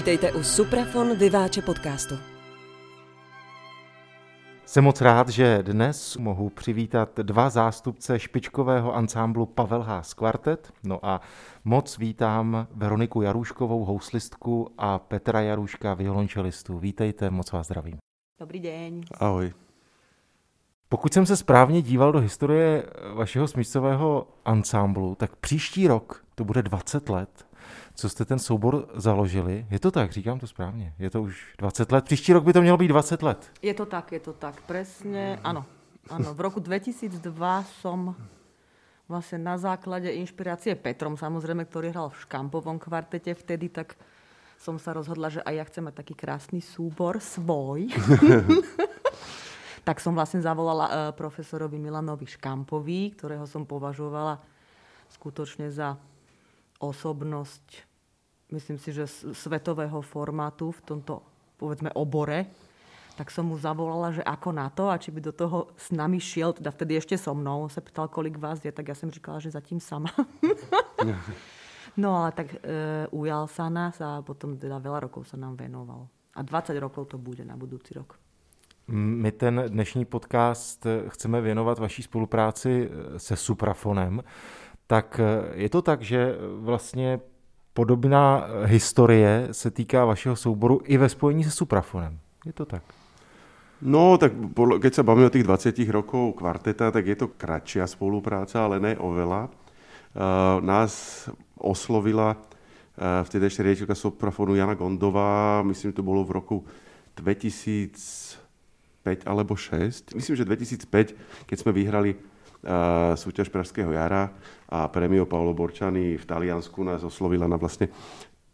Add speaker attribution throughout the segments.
Speaker 1: Vítejte u Suprafon Vyváče podcastu.
Speaker 2: Jsem moc rád, že dnes mohu přivítat dva zástupce špičkového ansámblu Pavel Haas Quartet. No a moc vítám Veroniku Jaruškovou, houslistku a Petra Jaruška, violončelistu. Vítejte, moc vás zdravím.
Speaker 3: Dobrý deň.
Speaker 4: Ahoj.
Speaker 2: Pokud jsem se správně díval do historie vašeho smyčcového ansámblu, tak příští rok to bude 20 let, co jste ten soubor založili. Je to tak, říkám to správně. Je to už 20 let. Příští rok by to mělo být 20 let.
Speaker 3: Je to tak, je to tak. Presne, áno. Áno, v roku 2002 som vlastne na základe inšpirácie Petrom, samozrejme, ktorý hral v Škampovom kvartete vtedy, tak som sa rozhodla, že aj ja chcem mať taký krásny súbor svoj. tak som vlastne zavolala uh, profesorovi Milanovi Škampovi, ktorého som považovala skutočne za osobnosť, myslím si, že svetového formátu v tomto, povedzme, obore. Tak som mu zavolala, že ako na to a či by do toho s nami šiel, teda vtedy ešte so mnou. On sa pýtal, kolik vás je, tak ja som říkala, že zatím sama. no ale tak e, ujal sa nás a potom teda veľa rokov sa nám venoval. A 20 rokov to bude na budúci rok.
Speaker 2: My ten dnešní podcast chceme věnovat vaší spolupráci se Suprafonem. Tak je to tak, že vlastně podobná historie se týká vašeho souboru i ve spojení se Suprafonem. Je to tak?
Speaker 4: No, tak keď sa bavíme o tých 20 rokov kvarteta, tak je to kratšia spolupráca, ale ne oveľa. Uh, nás oslovila uh, vtedy ešte riaditeľka Suprafonu Jana Gondová, myslím, to bolo v roku 2000 5 alebo 6. Myslím, že 2005, keď sme vyhrali uh, súťaž Pražského jara a premio Paolo Borčany v Taliansku nás oslovila na vlastne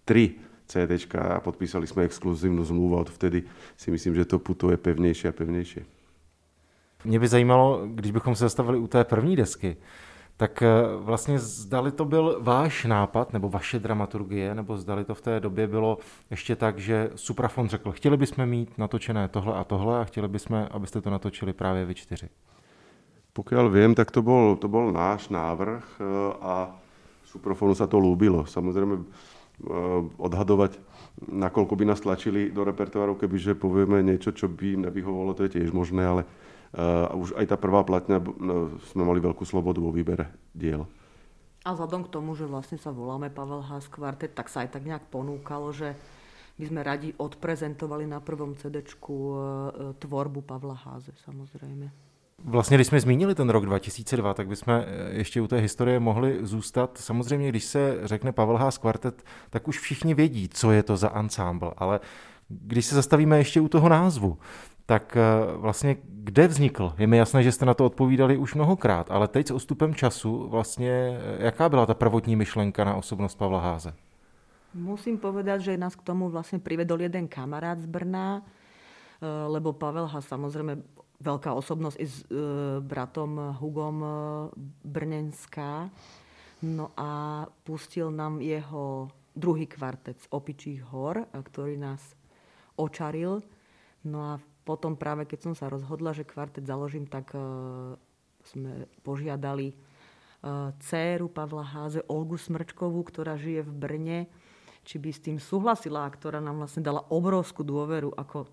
Speaker 4: tri CD a podpísali sme exkluzívnu zmluvu a odvtedy si myslím, že to putuje pevnejšie a pevnejšie.
Speaker 2: Mě by zajímalo, když bychom se zastavili u té první desky, tak eh, vlastně zdali to byl váš nápad, nebo vaše dramaturgie, nebo zdali to v té době bylo ještě tak, že Suprafon řekl, chtěli bychom mít natočené tohle a tohle a chtěli bychom, abyste to natočili právě vy čtyři.
Speaker 4: Pokiaľ viem, tak to bol, to bol náš návrh eh, a Suprafonu sa to lúbilo. Samozrejme, eh, odhadovať, nakoľko by nás tlačili do repertoáru, kebyže povieme niečo, čo by im nevyhovovalo, to je tiež možné, ale a už aj tá prvá platňa, no, sme mali veľkú slobodu vo výbere diel.
Speaker 3: A vzhľadom k tomu, že vlastne sa voláme Pavel Haas Quartet, tak sa aj tak nejak ponúkalo, že by sme radi odprezentovali na prvom CD e, tvorbu Pavla Háze, samozrejme.
Speaker 2: Vlastně, když jsme zmínili ten rok 2002, tak bychom e, ještě u té historie mohli zůstat. Samozřejmě, když se řekne Pavel Haas Quartet, tak už všichni vědí, co je to za ansámbl, ale když se zastavíme ještě u toho názvu, tak eh, vlastně kde vznikl? Je mi jasné, že jste na to odpovídali už mnohokrát, ale teď s odstupem času vlastně, eh, jaká byla ta prvotní myšlenka na osobnost Pavla Háze?
Speaker 3: Musím povedať, že nás k tomu vlastne privedol jeden kamarát z Brna, eh, lebo Pavel Ház samozrejme veľká osobnosť i s bratom Hugom Brnenská. No a pustil nám jeho druhý kvartet z Opičích hor, ktorý nás očaril. No a potom práve keď som sa rozhodla, že kvartet založím, tak uh, sme požiadali uh, dceru Pavla Háze, Olgu Smrčkovú, ktorá žije v Brne, či by s tým súhlasila ktorá nám vlastne dala obrovskú dôveru ako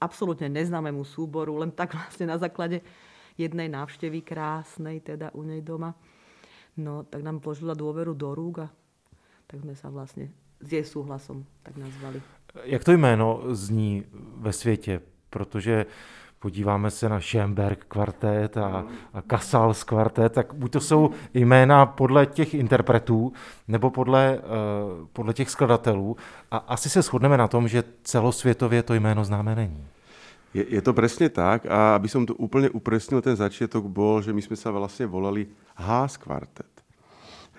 Speaker 3: absolútne neznámemu súboru, len tak vlastne na základe jednej návštevy krásnej, teda u nej doma. No, tak nám položila dôveru do rúk a tak sme sa vlastne s jej súhlasom tak nazvali.
Speaker 2: Jak to jméno zní ve světě? protože podíváme se na Schoenberg kvartet a, a Casals kvartet, tak buď to jsou jména podle těch interpretů, nebo podle, uh, podle těch skladatelů. A asi se shodneme na tom, že celosvětově to jméno známe není.
Speaker 4: Je, je to presne tak a aby som to úplne upresnil, ten začiatok bol, že my sme sa vlastne volali Ház kvartet.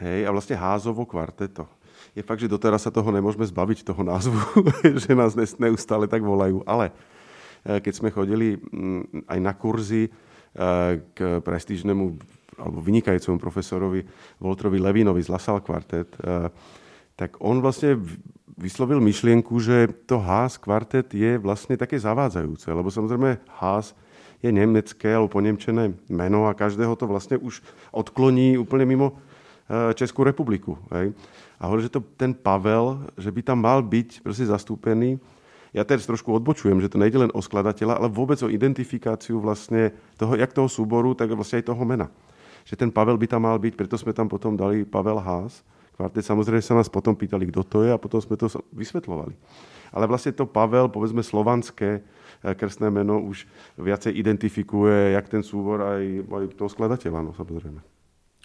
Speaker 4: Hej, a vlastne Házovo kvarteto. Je fakt, že doteraz sa toho nemôžeme zbaviť, toho názvu, že nás neustále tak volajú. Ale keď sme chodili mm, aj na kurzy eh, k prestížnemu alebo vynikajúcemu profesorovi Voltrovi Levinovi z Lasal Quartet, eh, tak on vlastne vyslovil myšlienku, že to Haas kvartet je vlastne také zavádzajúce, lebo samozrejme Haas je nemecké alebo ponemčené meno a každého to vlastne už odkloní úplne mimo Českú republiku. Hej. A hovorí, že to, ten Pavel, že by tam mal byť proste zastúpený. Ja teraz trošku odbočujem, že to nejde len o skladateľa, ale vôbec o identifikáciu vlastne toho, jak toho súboru, tak vlastne aj toho mena. Že ten Pavel by tam mal byť, preto sme tam potom dali Pavel Haas. Kvartet samozrejme sa nás potom pýtali, kto to je a potom sme to vysvetlovali. Ale vlastne to Pavel, povedzme slovanské, Eh, krstné meno už viacej identifikuje jak ten súbor, aj, aj toho skladateľa, no samozrejme.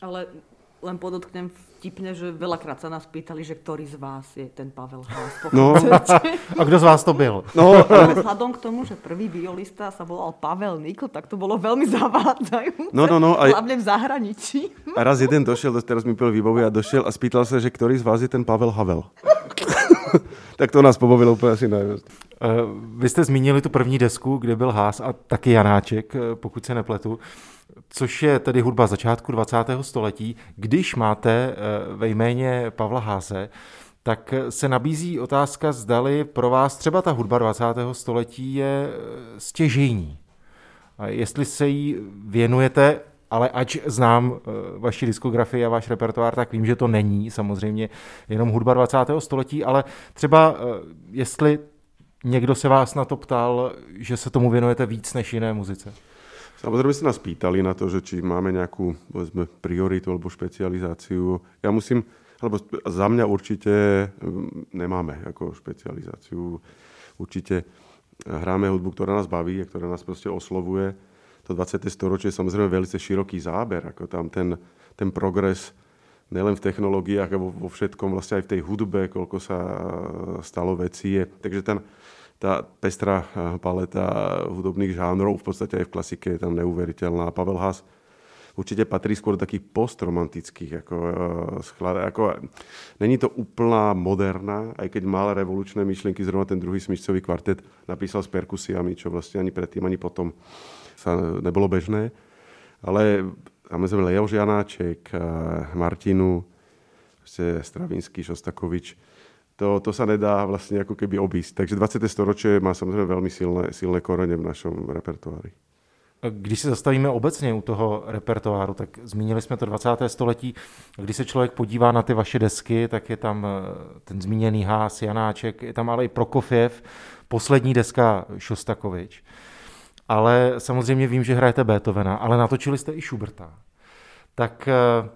Speaker 3: Ale len podotknem vtipne, že veľakrát sa nás pýtali, že ktorý z vás je ten Pavel Hlas.
Speaker 2: No, a kto z vás to byl?
Speaker 3: No, ale vzhľadom k tomu, že prvý violista sa volal Pavel Nikl, tak to bolo veľmi zavádzajúce.
Speaker 4: No, no, no.
Speaker 3: Aj, hlavne v zahraničí.
Speaker 4: A raz jeden došiel, teraz mi pel výbový a došiel a spýtal sa, že ktorý z vás je ten Pavel Havel. tak to nás pobavilo úplně asi najviac.
Speaker 2: Eh, vy jste zmínili tu první desku, kde byl Hás a taky Janáček, eh, pokud se nepletu, což je tedy hudba začátku 20. století. Když máte eh, ve jméně Pavla Háze, tak se nabízí otázka, zdali pro vás třeba ta hudba 20. století je stěžejní. A jestli se jí věnujete ale ač znám vaši diskografii a váš repertoár, tak vím, že to není samozřejmě jenom hudba 20. století, ale třeba jestli někdo se vás na to ptal, že se tomu věnujete víc než jiné muzice.
Speaker 4: Samozrejme sa nás pýtali na to, že či máme nejakú povedzme, prioritu alebo špecializáciu. Ja musím, alebo za mňa určite mm, nemáme ako špecializáciu. Určite hráme hudbu, ktorá nás baví a ktorá nás proste oslovuje to 20. storočie je samozrejme veľmi široký záber, ako tam ten, ten progres nielen v technológiách, ale vo všetkom, vlastne aj v tej hudbe, koľko sa stalo veci je. Takže ten, tá pestrá paleta hudobných žánrov v podstate aj v klasike je tam neuveriteľná. Pavel Haas určite patrí skôr do takých postromantických. Ako, uh, ako, není to úplná moderná, aj keď mal revolučné myšlienky, zrovna ten druhý smyčcový kvartet napísal s perkusiami, čo vlastne ani predtým, ani potom sa nebolo bežné. Ale samozrejme Leo Žianáček, Martinu, Stravinsky, Šostakovič, to, to sa nedá vlastne ako keby obísť. Takže 20. storočie má samozrejme veľmi silné, silné korene v našom repertoári.
Speaker 2: Když se zastavíme obecně u toho repertoáru, tak zmínili jsme to 20. století. Když se člověk podívá na ty vaše desky, tak je tam eh, ten zmíněný Hás, Janáček, je tam ale i Prokofiev, poslední deska Šostakovič ale samozřejmě vím, že hrajete Beethovena, ale natočili jste i Schuberta. Tak eh,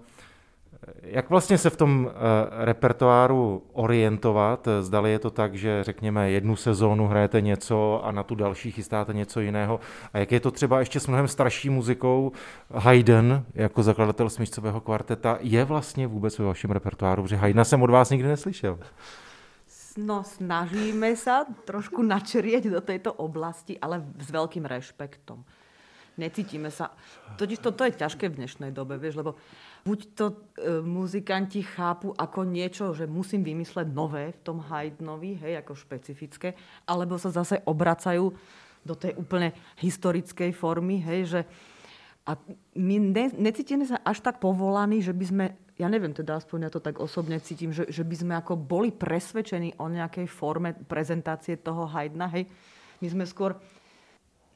Speaker 2: jak vlastně se v tom eh, repertoáru orientovat? Zdali je to tak, že řekněme jednu sezónu hrajete něco a na tu další chystáte něco jiného? A jak je to třeba ještě s mnohem starší muzikou? Haydn jako zakladatel smyčcového kvarteta je vlastně vůbec ve vašem repertoáru, protože Haydna jsem od vás nikdy neslyšel.
Speaker 3: No, snažíme sa trošku načrieť do tejto oblasti, ale s veľkým rešpektom. Necítime sa... Totiž toto je ťažké v dnešnej dobe, vieš, lebo buď to e, muzikanti chápu ako niečo, že musím vymysleť nové v tom Haydnovi, hej, ako špecifické, alebo sa zase obracajú do tej úplne historickej formy, hej, že a my ne, necítime sa až tak povolaní, že by sme ja neviem, teda aspoň ja to tak osobne cítim, že, že by sme ako boli presvedčení o nejakej forme prezentácie toho Haydna. Hej. My sme skôr,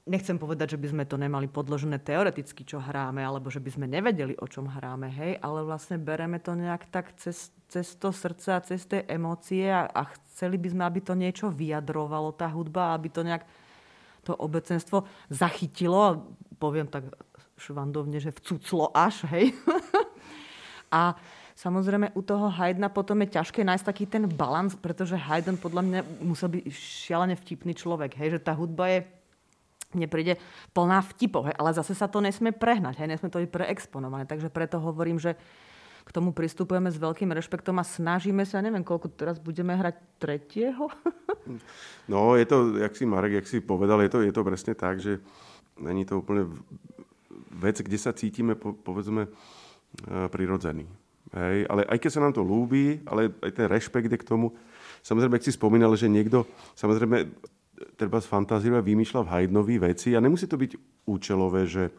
Speaker 3: nechcem povedať, že by sme to nemali podložené teoreticky, čo hráme, alebo že by sme nevedeli, o čom hráme, hej, ale vlastne bereme to nejak tak cez, cez to srdce a cez tie emócie a, a chceli by sme, aby to niečo vyjadrovalo, tá hudba, aby to nejak to obecenstvo zachytilo, poviem tak švandovne, že vcuclo až, hej. A Samozrejme, u toho Haydna potom je ťažké nájsť taký ten balans, pretože Haydn podľa mňa musel byť šialene vtipný človek, hej, že tá hudba je mne príde plná vtipov, hej, ale zase sa to nesmie prehnať, hej, nesmie to byť preexponované, takže preto hovorím, že k tomu pristupujeme s veľkým rešpektom a snažíme sa, neviem, koľko teraz budeme hrať tretieho?
Speaker 4: no, je to, jak si Marek, jak si povedal, je to, je to presne tak, že není to úplne vec, kde sa cítime, po, povedzme, E, prirodzený. Hej, ale aj keď sa nám to ľúbi, ale aj ten rešpekt je k tomu. Samozrejme, ak si spomínal, že niekto, samozrejme, treba fantázíruje a vymýšľa v Haydnovi veci a nemusí to byť účelové, že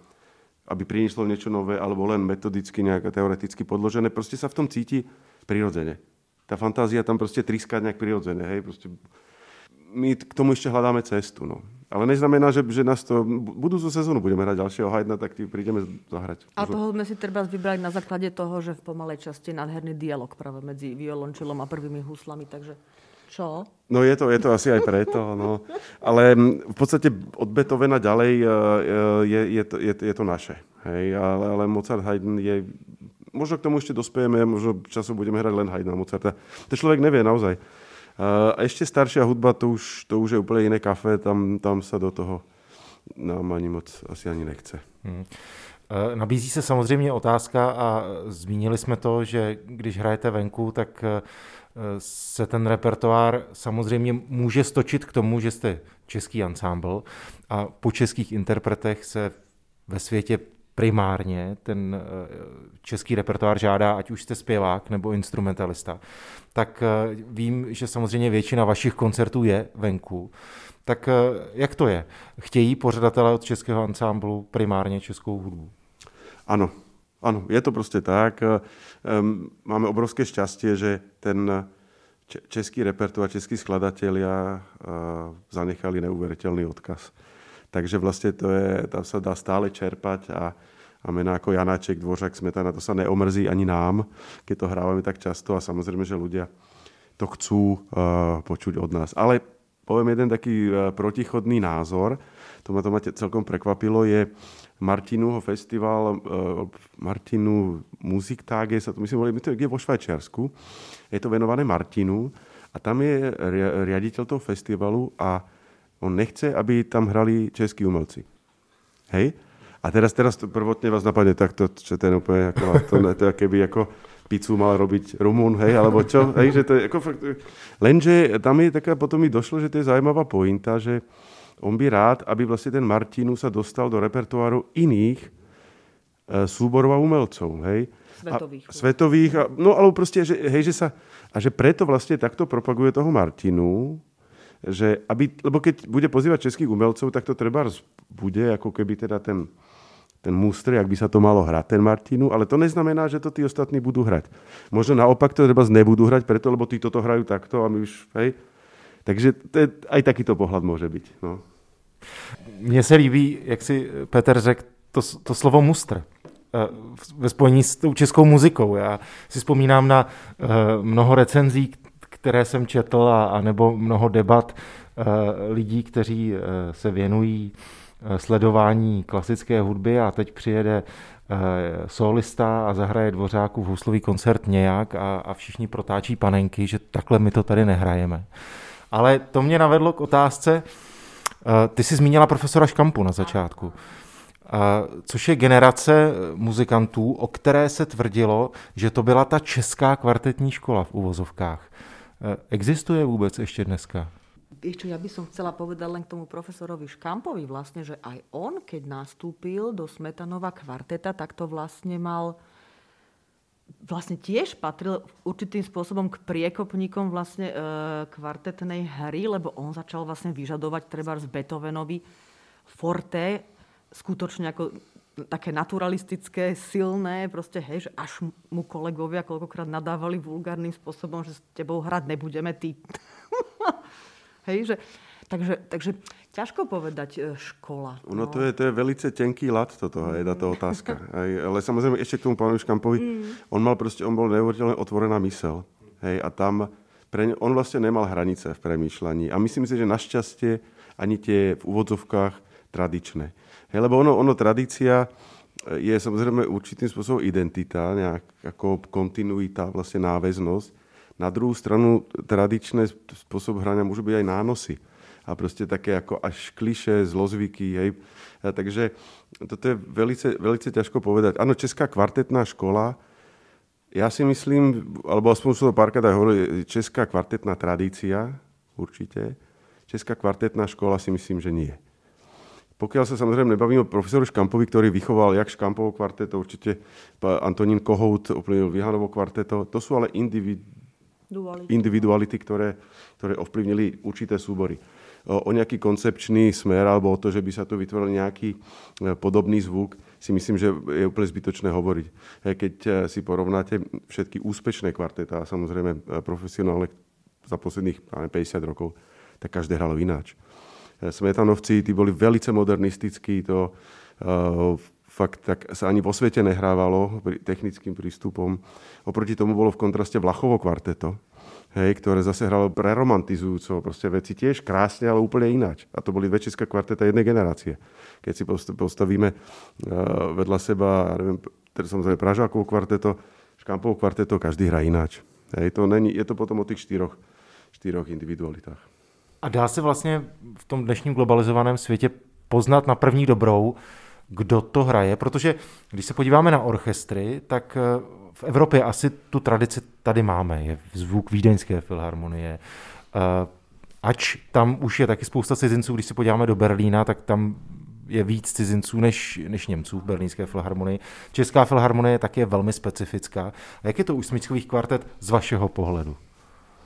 Speaker 4: aby prinieslo niečo nové, alebo len metodicky, nejak teoreticky podložené. Proste sa v tom cíti prirodzene. Tá fantázia tam proste triská nejak prirodzene. Hej? Proste my k tomu ešte hľadáme cestu. No. Ale neznamená, že, že nás to... Budúcu sezónu budeme hrať ďalšieho Haydna, tak ti prídeme zahrať.
Speaker 3: A toho sme si treba vybrať na základe toho, že v pomalej časti je nádherný dialog práve medzi violončelom a prvými huslami, takže čo?
Speaker 4: No je to, je to asi aj preto, no. Ale v podstate od Beethovena ďalej e, e, je, je, to, je, je to naše. Hej, ale, ale Mozart Haydn je... Možno k tomu ešte dospejeme, možno časom budeme hrať len Haydna Mozarta. To človek nevie naozaj. A ešte staršia hudba, to už, to už je úplne iné kafe, tam, tam sa do toho nám ani moc asi ani nechce. Hmm.
Speaker 2: Nabízí se samozřejmě otázka a zmínili jsme to, že když hrajete venku, tak se ten repertoár samozřejmě může stočit k tomu, že jste český ansámbl a po českých interpretech se ve světě primárně ten eh, český repertoár žádá, ať už jste zpěvák nebo instrumentalista, tak eh, vím, že samozřejmě většina vašich koncertů je venku. Tak eh, jak to je? Chtějí pořadatelé od českého ansámblu primárně českou hudbu?
Speaker 4: Ano, ano, je to prostě tak. Máme obrovské šťastie, že ten český repertoár, českí skladatelia zanechali neuveriteľný odkaz. Takže vlastne to je, tam sa dá stále čerpať a, a mená ako Janáček, Dvořák, Smetana, to sa neomrzí ani nám, keď to hrávame tak často a samozrejme, že ľudia to chcú uh, počuť od nás. Ale poviem jeden taký uh, protichodný názor, to ma to ma celkom prekvapilo, je Martinúho festival, uh, Martinu Musiktage, sa to myslím, to je vo Švajčiarsku, je to venované Martinu a tam je riaditeľ toho festivalu a on nechce, aby tam hrali českí umelci. Hej? A teraz, teraz to prvotne vás napadne takto, čo je úplne ako, to, to, keby ako pizzu mal robiť Rumún, hej, alebo čo, hej, že to je ako fakt, lenže tam je taká, potom mi došlo, že to je zaujímavá pointa, že on by rád, aby vlastne ten Martinu sa dostal do repertoáru iných e, súborov a umelcov, hej.
Speaker 3: Svetových.
Speaker 4: A, svetových, a, no ale proste, že, hej, že sa, a že preto vlastne takto propaguje toho Martinu, že aby, lebo keď bude pozývať českých umelcov, tak to treba bude ako keby teda ten, ten mústri, ak by sa to malo hrať, ten Martinu, ale to neznamená, že to tí ostatní budú hrať. Možno naopak to treba nebudú hrať preto, lebo tí toto hrajú takto a my už, hej. Takže to je, aj takýto pohľad môže byť. No.
Speaker 2: Mně se líbí, jak si Petr řekl, to, to slovo mustr eh, ve spojení s tou českou muzikou. Já si vzpomínám na uh, mnoho recenzí, které jsem četl, a, a nebo mnoho debat uh, lidí, kteří uh, se věnují uh, sledování klasické hudby a teď přijede solista a zahraje Dvořáku v huslový koncert nějak a, a všichni protáčí panenky, že takhle my to tady nehrajeme. Ale to mě navedlo k otázce, ty jsi zmínila profesora Škampu na začátku což je generace muzikantů, o které se tvrdilo, že to byla ta česká kvartetní škola v uvozovkách. Eh, existuje vôbec ešte dneska?
Speaker 3: Čo, ja by som chcela povedať len k tomu profesorovi Škampovi vlastne, že aj on, keď nastúpil do Smetanova kvarteta, tak to vlastne mal vlastne tiež patril určitým spôsobom k priekopníkom vlastne e, kvartetnej hry, lebo on začal vlastne vyžadovať treba z Beethovenovi forte skutočne ako také naturalistické, silné, proste, hej, že až mu kolegovia koľkokrát nadávali vulgárnym spôsobom, že s tebou hrať nebudeme, ty. hej, že, takže, takže ťažko povedať e, škola.
Speaker 4: No, no to, je, to je velice tenký lat toto, hej, táto otázka. Hej, ale samozrejme ešte k tomu pánu Škampovi, mm. on mal proste, on bol neuveriteľne otvorená mysel. Hej, a tam, pre, on vlastne nemal hranice v premýšľaní. A myslím si, že našťastie ani tie v úvodzovkách tradičné Hej, lebo ono, ono tradícia eh, je samozrejme určitým spôsobom identita, nejak ako kontinuita, vlastne náväznosť. Na druhú stranu tradičné spôsob hrania môžu byť aj nánosy. A proste také ako až kliše, zlozvyky. Hej. A takže toto je velice, velice ťažko povedať. Áno, Česká kvartetná škola, ja si myslím, alebo aspoň sú to párkrát aj hovorili, Česká kvartetná tradícia, určite. Česká kvartetná škola si myslím, že nie. Pokiaľ sa samozrejme nebavíme o profesoru Škampovi, ktorý vychoval jak Škampovo kvarteto, určite Antonín Kohout ovplyvnil Vihanovo kvarteto, to sú ale individuality, individuality ktoré, ktoré ovplyvnili určité súbory. O, o nejaký koncepčný smer alebo o to, že by sa tu vytvoril nejaký e, podobný zvuk, si myslím, že je úplne zbytočné hovoriť. Keď e, si porovnáte všetky úspešné kvartetá, samozrejme e, profesionálne za posledných 50 rokov, tak každé hralo ináč. Smetanovci, tí boli velice modernistickí, to uh, fakt tak sa ani vo svete nehrávalo technickým prístupom. Oproti tomu bolo v kontraste Vlachovo kvarteto, hej, ktoré zase hralo preromantizujúco, proste veci tiež krásne, ale úplne ináč. A to boli dve česká kvarteta jednej generácie. Keď si postavíme uh, vedľa seba, neviem, teda samozrejme Pražákovo kvarteto, Škampovo kvarteto, každý hrá ináč. Hej, to není, je to potom o tých štyroch, štyroch individualitách.
Speaker 2: A dá se vlastně v tom dnešním globalizovaném světě poznat na první dobrou, kdo to hraje, protože když se podíváme na orchestry, tak eh, v Evropě asi tu tradici tady máme. Je zvuk Vídeňské filharmonie, eh, ač tam už je taky spousta cizinců, když se podíváme do Berlína, tak tam je víc cizinců než, než Němců v Berlínské filharmonii. Česká filharmonie je taky velmi specifická. A jak je to u smyčkových kvartet z vašeho pohledu?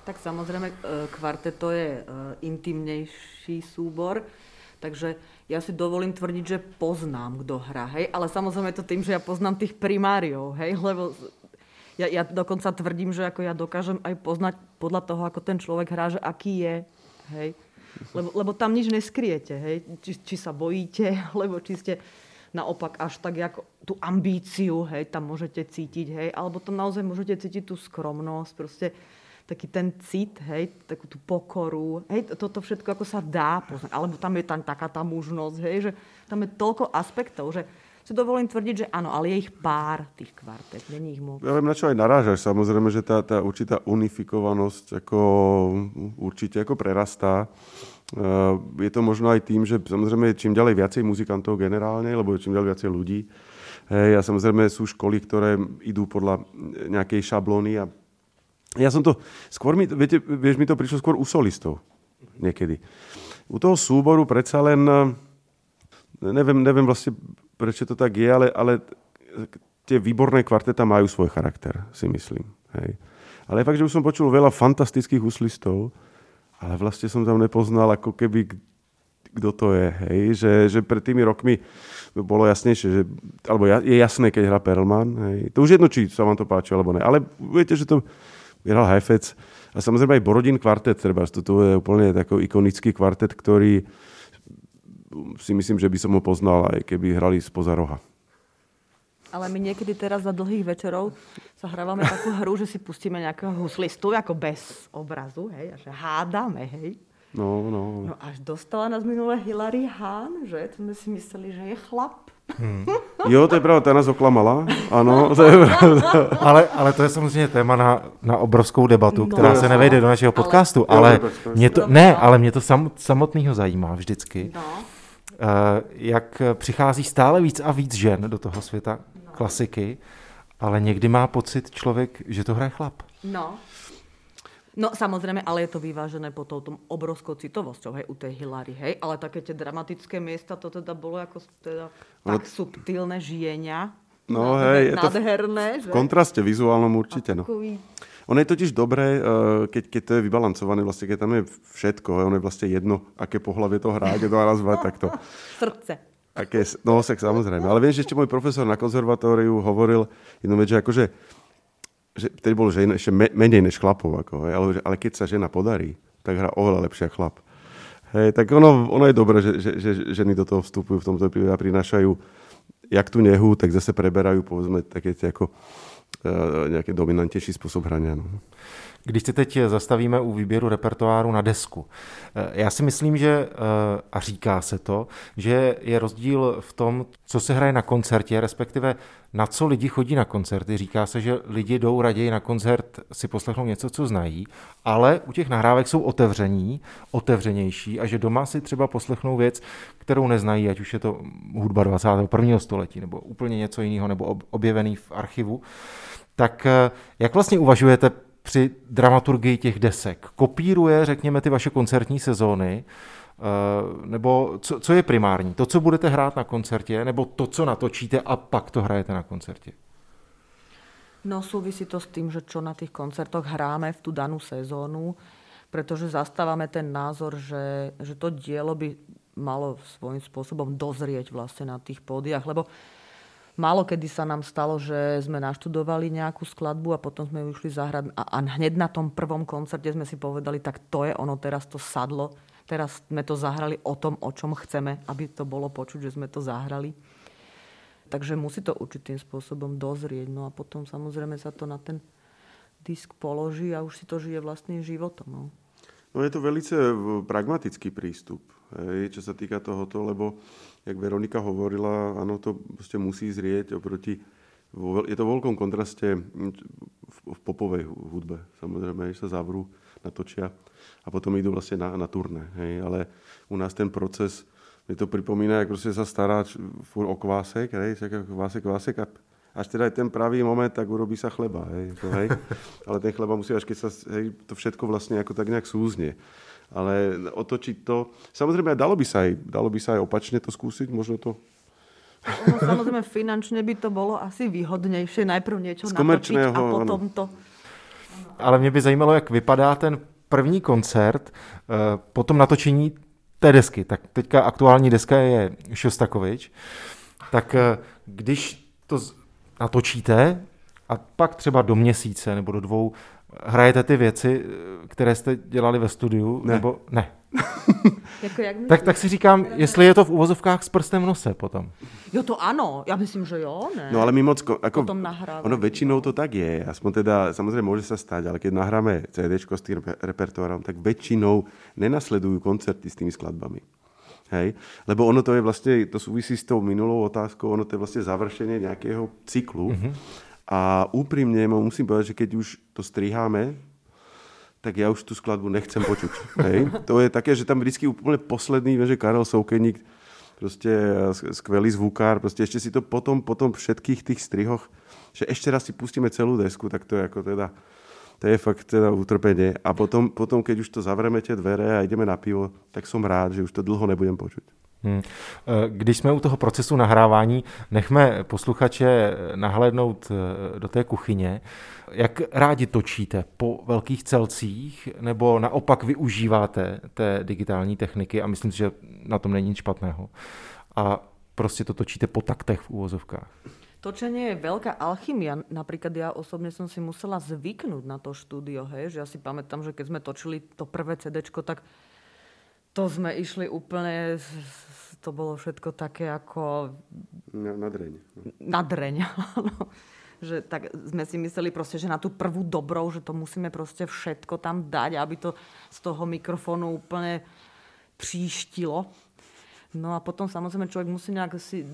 Speaker 3: Tak samozrejme, eh, kvarteto je intimnejší súbor, takže ja si dovolím tvrdiť, že poznám, kto hrá, hej, ale samozrejme to tým, že ja poznám tých primáriov, hej, lebo ja, ja dokonca tvrdím, že ako ja dokážem aj poznať podľa toho, ako ten človek hrá, že aký je, hej. Lebo, lebo tam nič neskriete, hej, či, či sa bojíte, lebo či ste naopak až tak ako tú ambíciu, hej, tam môžete cítiť, hej, alebo tam naozaj môžete cítiť tú skromnosť, proste taký ten cit, hej, takú tú pokoru, hej, toto všetko ako sa dá poznať. Alebo tam je tam taká tá mužnosť, hej, že tam je toľko aspektov, že si dovolím tvrdiť, že áno, ale je ich pár tých kvartet, není ich moc.
Speaker 4: Ja viem, na čo aj narážaš. Samozrejme, že tá, tá určitá unifikovanosť ako určite ako prerastá. Uh, je to možno aj tým, že samozrejme čím ďalej viacej muzikantov generálne, lebo čím ďalej viacej ľudí. Hej, a samozrejme sú školy, ktoré idú podľa nejakej šablóny a ja som to, skôr mi, viete, vieš, mi to prišlo skôr u solistov niekedy. U toho súboru predsa len, eh, neviem, neviem vlastne, prečo to tak je, ale, ale tie výborné kvarteta majú svoj charakter, si myslím. Hej. Ale fakt, že už som počul veľa fantastických huslistov, ale vlastne som tam nepoznal ako keby kto to je. Hej. Že, že pred tými rokmi bolo jasnejšie, že, alebo je jasné, keď hrá Perlman. Hej. To už jedno, či sa vám to páči, alebo ne. Ale viete, že to Miral Heifetz a samozrejme aj Borodin kvartet, treba, to je úplne taký ikonický kvartet, ktorý si myslím, že by som ho poznal aj keby hrali spoza roha.
Speaker 3: Ale my niekedy teraz za dlhých večerov sa hrávame takú hru, že si pustíme nejakého huslistu, ako bez obrazu, hej, a že hádame, hej.
Speaker 4: No, no.
Speaker 3: No až dostala nás minulé Hilary Hahn, že? To sme si mysleli, že je chlap.
Speaker 4: Hmm. Jo, to je pravda, ta nás oklamala. Ano, to je
Speaker 2: ale, ale to je samozřejmě téma na, na obrovskou debatu, no, která se nevejde do našeho podcastu, ale, ale mě to, ne, ale mě to sam, samotného zajímá vždycky. No. Uh, jak přichází stále víc a víc žen do toho světa no. klasiky, ale někdy má pocit člověk, že to hraje chlap.
Speaker 3: No, No samozrejme, ale je to vyvážené po tom obrovskou citovosťou, hej, u tej Hilary, hej, ale také tie dramatické miesta, to teda bolo ako teda no, tak subtilné žijenia.
Speaker 4: No hej, je to
Speaker 3: nádherné,
Speaker 4: v, v kontraste vizuálnom určite, no. Ono je totiž dobré, eh, keď, keď to je vybalancované, vlastne keď tam je všetko, ono je vlastne jedno, aké pohľavie to hrá, keď to nazvať takto.
Speaker 3: Srdce.
Speaker 4: Aké, no, tak samozrejme. Ale viem, že ešte môj profesor na konzervatóriu hovoril jednu vec, že akože že vtedy bolo žena ešte menej než chlapov, ako, ale, ale keď sa žena podarí, tak hrá oveľa lepšie ako chlap. Hej, tak ono, ono je dobré, že, že, že ženy do toho vstupujú v tomto prípade a prinášajú jak tu nehu, tak zase preberajú povedzme také ako uh, nejaký dominantnější spôsob hrania. No.
Speaker 2: Když se teď zastavíme u výběru repertoáru na desku, eh, já si myslím, že, eh, a říká se to, že je rozdíl v tom, co se hraje na koncertě, respektive na co lidi chodí na koncerty. Říká se, že lidi jdou raději na koncert si poslechnout něco, co znají, ale u těch nahrávek jsou otevření, otevřenější a že doma si třeba poslechnou věc, kterou neznají, ať už je to hudba 21. století nebo úplně něco jiného, nebo objevený v archivu. Tak eh, jak vlastně uvažujete při dramaturgii těch desek? Kopíruje, řekněme, ty vaše koncertní sezóny, eh, nebo co, co je primární? To, co budete hrát na koncertě, nebo to, co natočíte a pak to hrajete na koncertě?
Speaker 3: No súvisí to s tým, že čo na tých koncertoch hráme v tú danú sezónu, pretože zastávame ten názor, že, že to dielo by malo svojím spôsobom dozrieť vlastne na tých pódiach, lebo Málo kedy sa nám stalo, že sme naštudovali nejakú skladbu a potom sme ju išli zahrať a, a hneď na tom prvom koncerte sme si povedali, tak to je ono, teraz to sadlo. Teraz sme to zahrali o tom, o čom chceme, aby to bolo počuť, že sme to zahrali. Takže musí to určitým spôsobom dozrieť. No a potom samozrejme sa to na ten disk položí a už si to žije vlastným životom. No.
Speaker 4: No je to velice pragmatický prístup, čo sa týka tohoto, lebo jak Veronika hovorila, áno, to proste musí zrieť oproti je to v veľkom kontraste v popovej hudbe. Samozrejme, sa zavrú, natočia a potom idú vlastne na, na turné. Hej. Ale u nás ten proces mi to pripomína, ako sa stará o kvásek, hej, kvásek, kvásek a až teda aj ten pravý moment, tak urobí sa chleba. Hej, to, hej. Ale ten chleba musí až keď sa hej, to všetko vlastne ako tak nejak súznie. Ale otočiť to... Samozrejme, dalo by sa aj, dalo by sa aj opačne to skúsiť, možno to
Speaker 3: ono, samozrejme, finančne by to bolo asi výhodnejšie. Najprv niečo natočiť a potom to...
Speaker 2: Ale mě by zajímalo, jak vypadá ten první koncert eh, po tom natočení té desky. Tak teďka aktuální deska je Šostakovič. Tak eh, když to natočíte a pak třeba do měsíce nebo do dvou hrajete ty věci, které jste dělali ve studiu,
Speaker 4: ne.
Speaker 2: nebo ne?
Speaker 3: jako jak
Speaker 2: tak, tak si říkám, jestli je to v uvozovkách s prstem v nose potom.
Speaker 3: Jo, to ano, já myslím, že jo, ne.
Speaker 4: No ale my moc, ako, potom ono väčšinou to tak je, aspoň teda, samozrejme môže sa stať, ale keď nahráme CD s tým repertoárom, tak väčšinou nenasledujú koncerty s tými skladbami. Hej? Lebo ono to je vlastne, to súvisí s tou minulou otázkou, ono to je vlastne završenie nejakého cyklu. Mm-hmm. A úprimne musím povedať, že keď už to striháme, tak ja už tú skladbu nechcem počuť. Hej? To je také, že tam vždy úplne posledný, že Karel Soukeník, proste skvelý zvukár, proste ešte si to potom, potom všetkých tých strihoch, že ešte raz si pustíme celú desku, tak to je ako teda, to je fakt teda utrpenie. A potom, potom, keď už to zavřeme tie dvere a ideme na pivo, tak som rád, že už to dlho nebudem počuť. Hmm.
Speaker 2: Když jsme u toho procesu nahrávání, nechme posluchače nahlédnout eh, do té kuchyně. Jak rádi točíte? Po velkých celcích nebo naopak využíváte té digitální techniky a myslím si, že na tom není nic špatného. A prostě to točíte po taktech v úvozovkách.
Speaker 3: Točenie je veľká alchymia. Napríklad ja osobne som si musela zvyknúť na to štúdio, hej, že ja si pamätám, že keď sme točili to prvé CD, tak to sme išli úplne, to bolo všetko také ako...
Speaker 4: Na, na dreň.
Speaker 3: Na dreň, áno že tak sme si mysleli proste, že na tú prvú dobrou, že to musíme proste všetko tam dať, aby to z toho mikrofónu úplne příštilo. No a potom samozrejme človek musí nejak si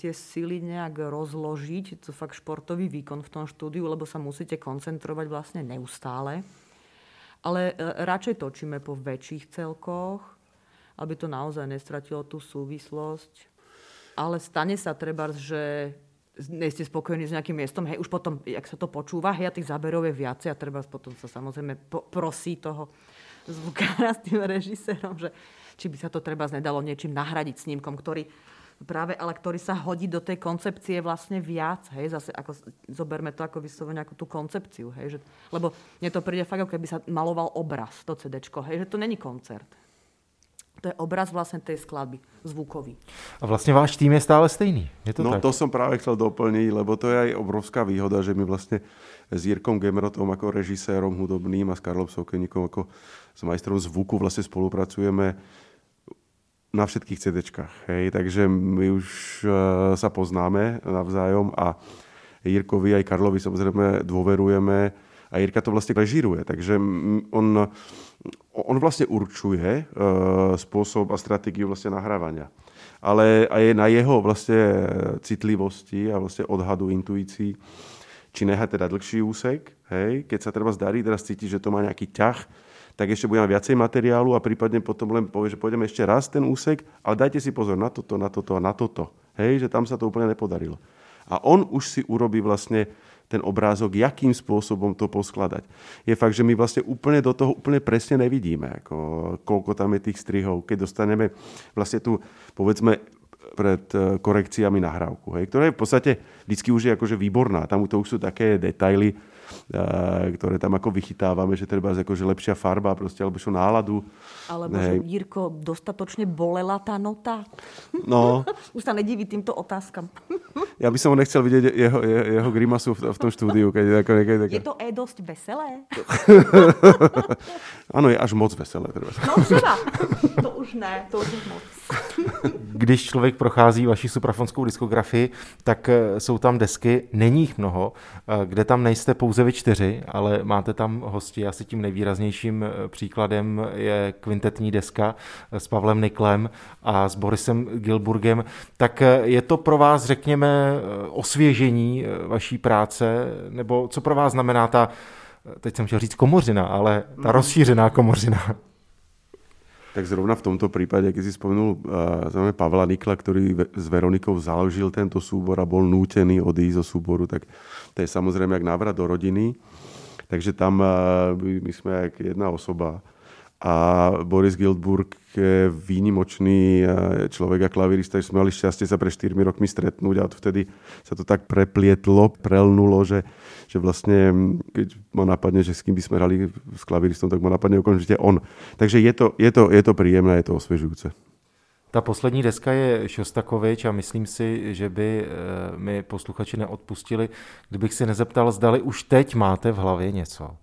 Speaker 3: tie sily nejak rozložiť. To fakt športový výkon v tom štúdiu, lebo sa musíte koncentrovať vlastne neustále. Ale e, radšej točíme po väčších celkoch, aby to naozaj nestratilo tú súvislosť. Ale stane sa treba, že nejste spokojní s nejakým miestom, hej, už potom, jak sa to počúva, hej, a tých záberov je viacej a treba potom sa samozrejme po- prosí toho zvukára s tým režisérom, že či by sa to treba nedalo niečím nahradiť snímkom, ktorý práve, ale ktorý sa hodí do tej koncepcie vlastne viac, hej, zase ako, zoberme to ako vyslovene ako tú koncepciu, hej, že, lebo mne to príde fakt, ako keby sa maloval obraz, to CDčko, hej, že to není koncert. To je obraz vlastne tej skladby, zvukový.
Speaker 2: A vlastne váš tým je stále stejný, je to
Speaker 4: No
Speaker 2: tak?
Speaker 4: to som práve chcel doplniť, lebo to je aj obrovská výhoda, že my vlastne s Jirkom Gemrotom ako režisérom hudobným a s Karlom Sokeníkom ako s majstrom zvuku vlastne spolupracujeme na všetkých CDčkách. Hej? Takže my už uh, sa poznáme navzájom a Jirkovi aj Karlovi samozrejme dôverujeme a Jirka to vlastne režíruje. Takže on on vlastne určuje uh, spôsob a stratégiu vlastne nahrávania. Ale je na jeho vlastne citlivosti a vlastne odhadu intuícií, či nehať teda dlhší úsek, hej, keď sa treba zdarí, teraz cíti, že to má nejaký ťah, tak ešte budeme viacej materiálu a prípadne potom len povie, že pôjdeme ešte raz ten úsek, ale dajte si pozor na toto, na toto a na toto. Hej, že tam sa to úplne nepodarilo. A on už si urobí vlastne ten obrázok, jakým spôsobom to poskladať. Je fakt, že my vlastne úplne do toho úplne presne nevidíme, ako, koľko tam je tých strihov, keď dostaneme vlastne tu, povedzme, pred e, korekciami nahrávku, hej, ktorá je v podstate vždycky už je akože výborná. Tam to už sú také detaily, ktoré tam ako vychytávame, že treba akože lepšia farba proste, alebo čo náladu.
Speaker 3: Alebo Hej. že Jirko, dostatočne bolela tá nota?
Speaker 4: No.
Speaker 3: Už sa nediví týmto otázkam.
Speaker 4: ja by som nechcel vidieť jeho, jeho, jeho grimasu v, v tom štúdiu. Keď, ako, keď,
Speaker 3: keď... Je to e dosť veselé?
Speaker 4: Áno, je až moc veselé. Treba.
Speaker 3: No třeba. To už ne, to už je moc.
Speaker 2: Když člověk prochází vaši suprafonskou diskografii, tak eh, jsou tam desky, není jich mnoho, eh, kde tam nejste pouze vy čtyři, ale máte tam hosti. Asi tím nejvýraznějším eh, příkladem je kvintetní deska s Pavlem Niklem a s Borisem Gilburgem. Tak je to pro vás, řekněme, osvěžení vaší práce, nebo co pro vás znamená ta, teď jsem chtěl říct komořina, ale ta mm. rozšířená komořina?
Speaker 4: Tak zrovna v tomto prípade, keď si spomenul uh, Pavla Nikla, ktorý s Veronikou založil tento súbor a bol nútený odísť zo súboru, tak to je samozrejme jak návrat do rodiny. Takže tam uh, my, sme jak jedna osoba. A Boris Gildburg je výnimočný človek a klavirista, že sme mali šťastie sa pre 4 rokmi stretnúť a vtedy sa to tak preplietlo, prelnulo, že, že vlastne, keď ma napadne, že s kým by sme hrali s klaviristom, tak ma napadne okamžite on. Takže je to, je to, je to príjemné, je to osviežujúce.
Speaker 2: Ta poslední deska je Šostakovič a myslím si, že by eh, mi posluchači neodpustili, kdybych si nezeptal, zdali už teď máte v hlavě něco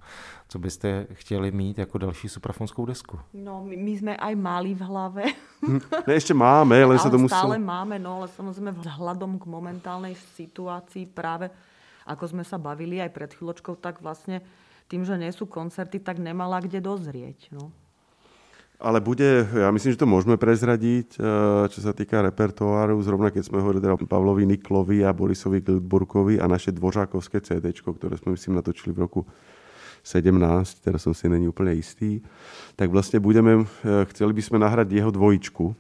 Speaker 2: co byste chtěli mít jako další suprafonskou desku?
Speaker 3: No, my, my sme aj mali v hlave.
Speaker 4: Hm, ne, ešte máme, ale sa to musí...
Speaker 3: stále máme, no, ale samozrejme vzhľadom k momentálnej situácii práve ako sme sa bavili aj pred chvíľočkou, tak vlastne tým, že nie sú koncerty, tak nemala kde dozrieť. No.
Speaker 4: Ale bude, ja myslím, že to môžeme prezradiť, eh, čo sa týka repertoáru, zrovna keď sme hovorili teda Pavlovi Niklovi a Borisovi Gildburkovi a naše dvořákovské CD, ktoré sme myslím natočili v roku 17, teraz som si není úplne istý, tak vlastne budeme, eh, chceli by sme nahrať jeho dvojičku.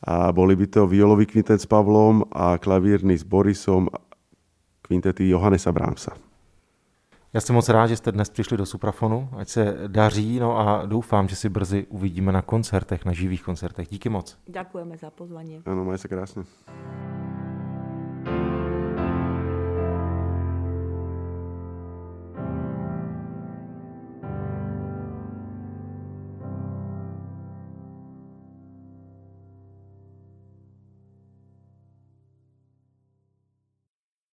Speaker 4: A boli by to violový kvintet s Pavlom a klavírny s Borisom, kvintety Johannesa Brahmsa.
Speaker 2: Já jsem moc rád, že jste dnes přišli do Suprafonu, ať se daří, no a doufám, že si brzy uvidíme na koncertech, na živých koncertech. Díky moc.
Speaker 3: Ďakujeme za pozvanie.
Speaker 4: Áno, maj sa krásne.